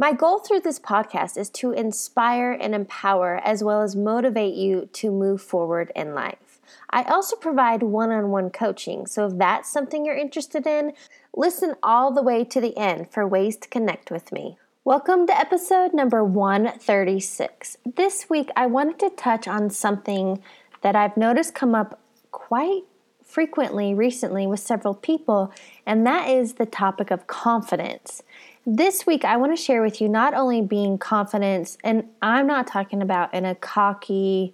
My goal through this podcast is to inspire and empower as well as motivate you to move forward in life. I also provide one on one coaching, so if that's something you're interested in, listen all the way to the end for ways to connect with me. Welcome to episode number 136. This week, I wanted to touch on something that I've noticed come up quite frequently recently with several people, and that is the topic of confidence. This week, I want to share with you not only being confidence, and I'm not talking about in a cocky,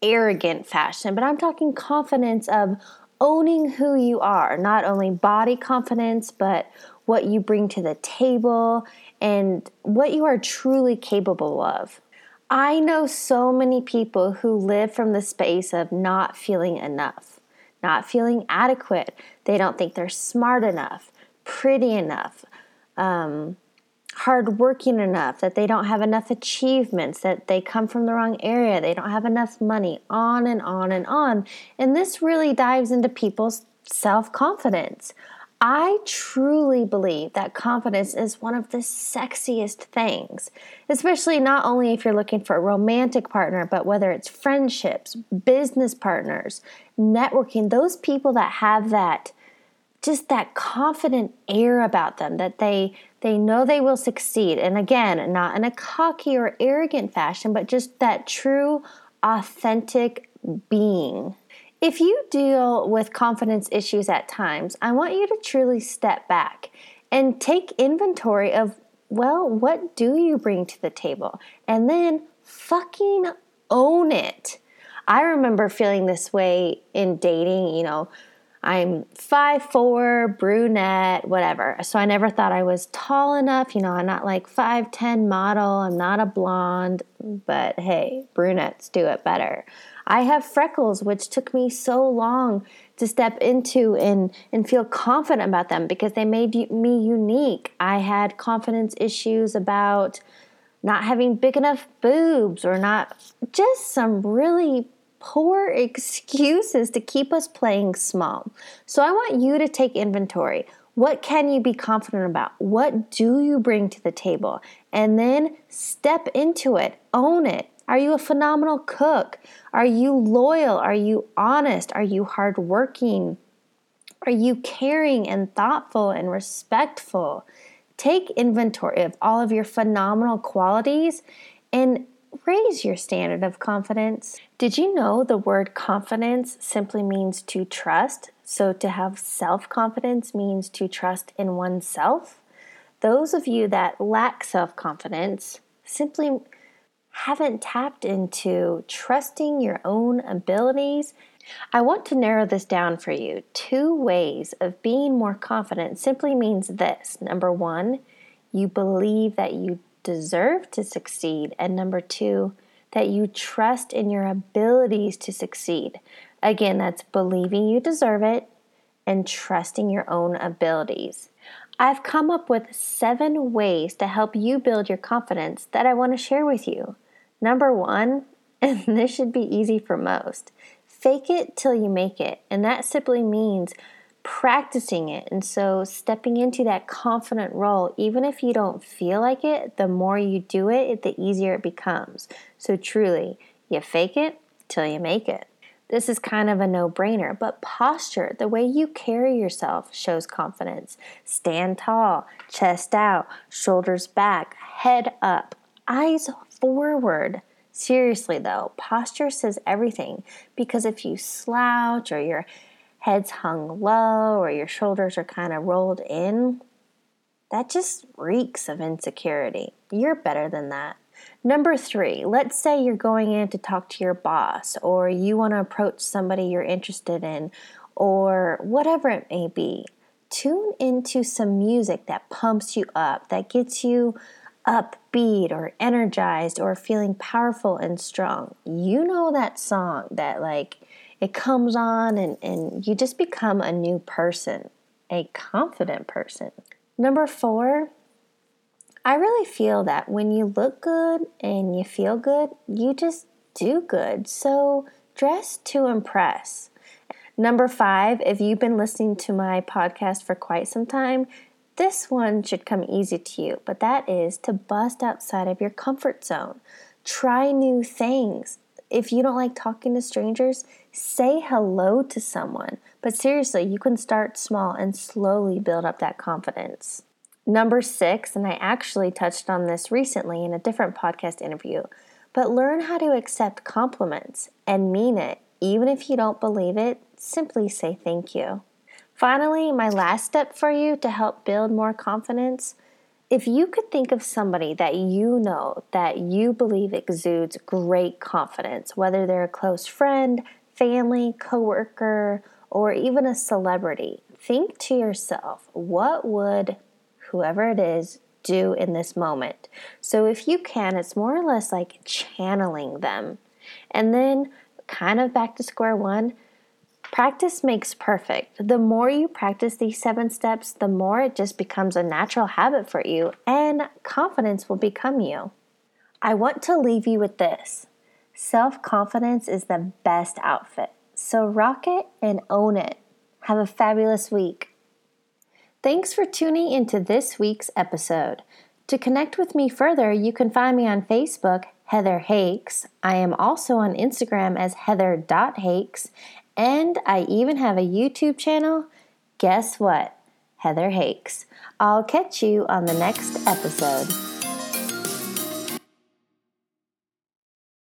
arrogant fashion, but I'm talking confidence of owning who you are, not only body confidence, but what you bring to the table and what you are truly capable of. I know so many people who live from the space of not feeling enough, not feeling adequate. They don't think they're smart enough, pretty enough, um, hardworking enough, that they don't have enough achievements, that they come from the wrong area, they don't have enough money, on and on and on. And this really dives into people's self confidence. I truly believe that confidence is one of the sexiest things, especially not only if you're looking for a romantic partner, but whether it's friendships, business partners, networking, those people that have that just that confident air about them that they they know they will succeed and again not in a cocky or arrogant fashion but just that true authentic being if you deal with confidence issues at times, I want you to truly step back and take inventory of, well, what do you bring to the table? And then fucking own it. I remember feeling this way in dating, you know, I'm five four, brunette, whatever. So I never thought I was tall enough. You know, I'm not like 5'10 model. I'm not a blonde, but hey, brunettes do it better. I have freckles, which took me so long to step into and, and feel confident about them because they made me unique. I had confidence issues about not having big enough boobs or not just some really poor excuses to keep us playing small. So I want you to take inventory. What can you be confident about? What do you bring to the table? And then step into it, own it, are you a phenomenal cook? Are you loyal? Are you honest? Are you hardworking? Are you caring and thoughtful and respectful? Take inventory of all of your phenomenal qualities and raise your standard of confidence. Did you know the word confidence simply means to trust? So, to have self confidence means to trust in oneself. Those of you that lack self confidence simply haven't tapped into trusting your own abilities, I want to narrow this down for you. Two ways of being more confident simply means this number one, you believe that you deserve to succeed, and number two, that you trust in your abilities to succeed. Again, that's believing you deserve it and trusting your own abilities. I've come up with seven ways to help you build your confidence that I want to share with you. Number one, and this should be easy for most, fake it till you make it. And that simply means practicing it. And so stepping into that confident role, even if you don't feel like it, the more you do it, the easier it becomes. So truly, you fake it till you make it. This is kind of a no brainer, but posture, the way you carry yourself, shows confidence. Stand tall, chest out, shoulders back, head up, eyes forward. Seriously, though, posture says everything because if you slouch or your head's hung low or your shoulders are kind of rolled in, that just reeks of insecurity. You're better than that. Number three, let's say you're going in to talk to your boss or you want to approach somebody you're interested in or whatever it may be. Tune into some music that pumps you up, that gets you upbeat or energized or feeling powerful and strong, you know that song that like it comes on and, and you just become a new person, a confident person. Number four, I really feel that when you look good and you feel good, you just do good. So dress to impress. Number five, if you've been listening to my podcast for quite some time, this one should come easy to you, but that is to bust outside of your comfort zone. Try new things. If you don't like talking to strangers, say hello to someone. But seriously, you can start small and slowly build up that confidence. Number six, and I actually touched on this recently in a different podcast interview, but learn how to accept compliments and mean it. Even if you don't believe it, simply say thank you. Finally, my last step for you to help build more confidence if you could think of somebody that you know that you believe exudes great confidence, whether they're a close friend, family, coworker, or even a celebrity, think to yourself, what would whoever it is do in this moment? So if you can, it's more or less like channeling them. And then kind of back to square one, Practice makes perfect. The more you practice these seven steps, the more it just becomes a natural habit for you, and confidence will become you. I want to leave you with this self confidence is the best outfit. So rock it and own it. Have a fabulous week. Thanks for tuning into this week's episode. To connect with me further, you can find me on Facebook, Heather Hakes. I am also on Instagram as heather.hakes and I even have a YouTube channel. Guess what? Heather Hakes. I'll catch you on the next episode.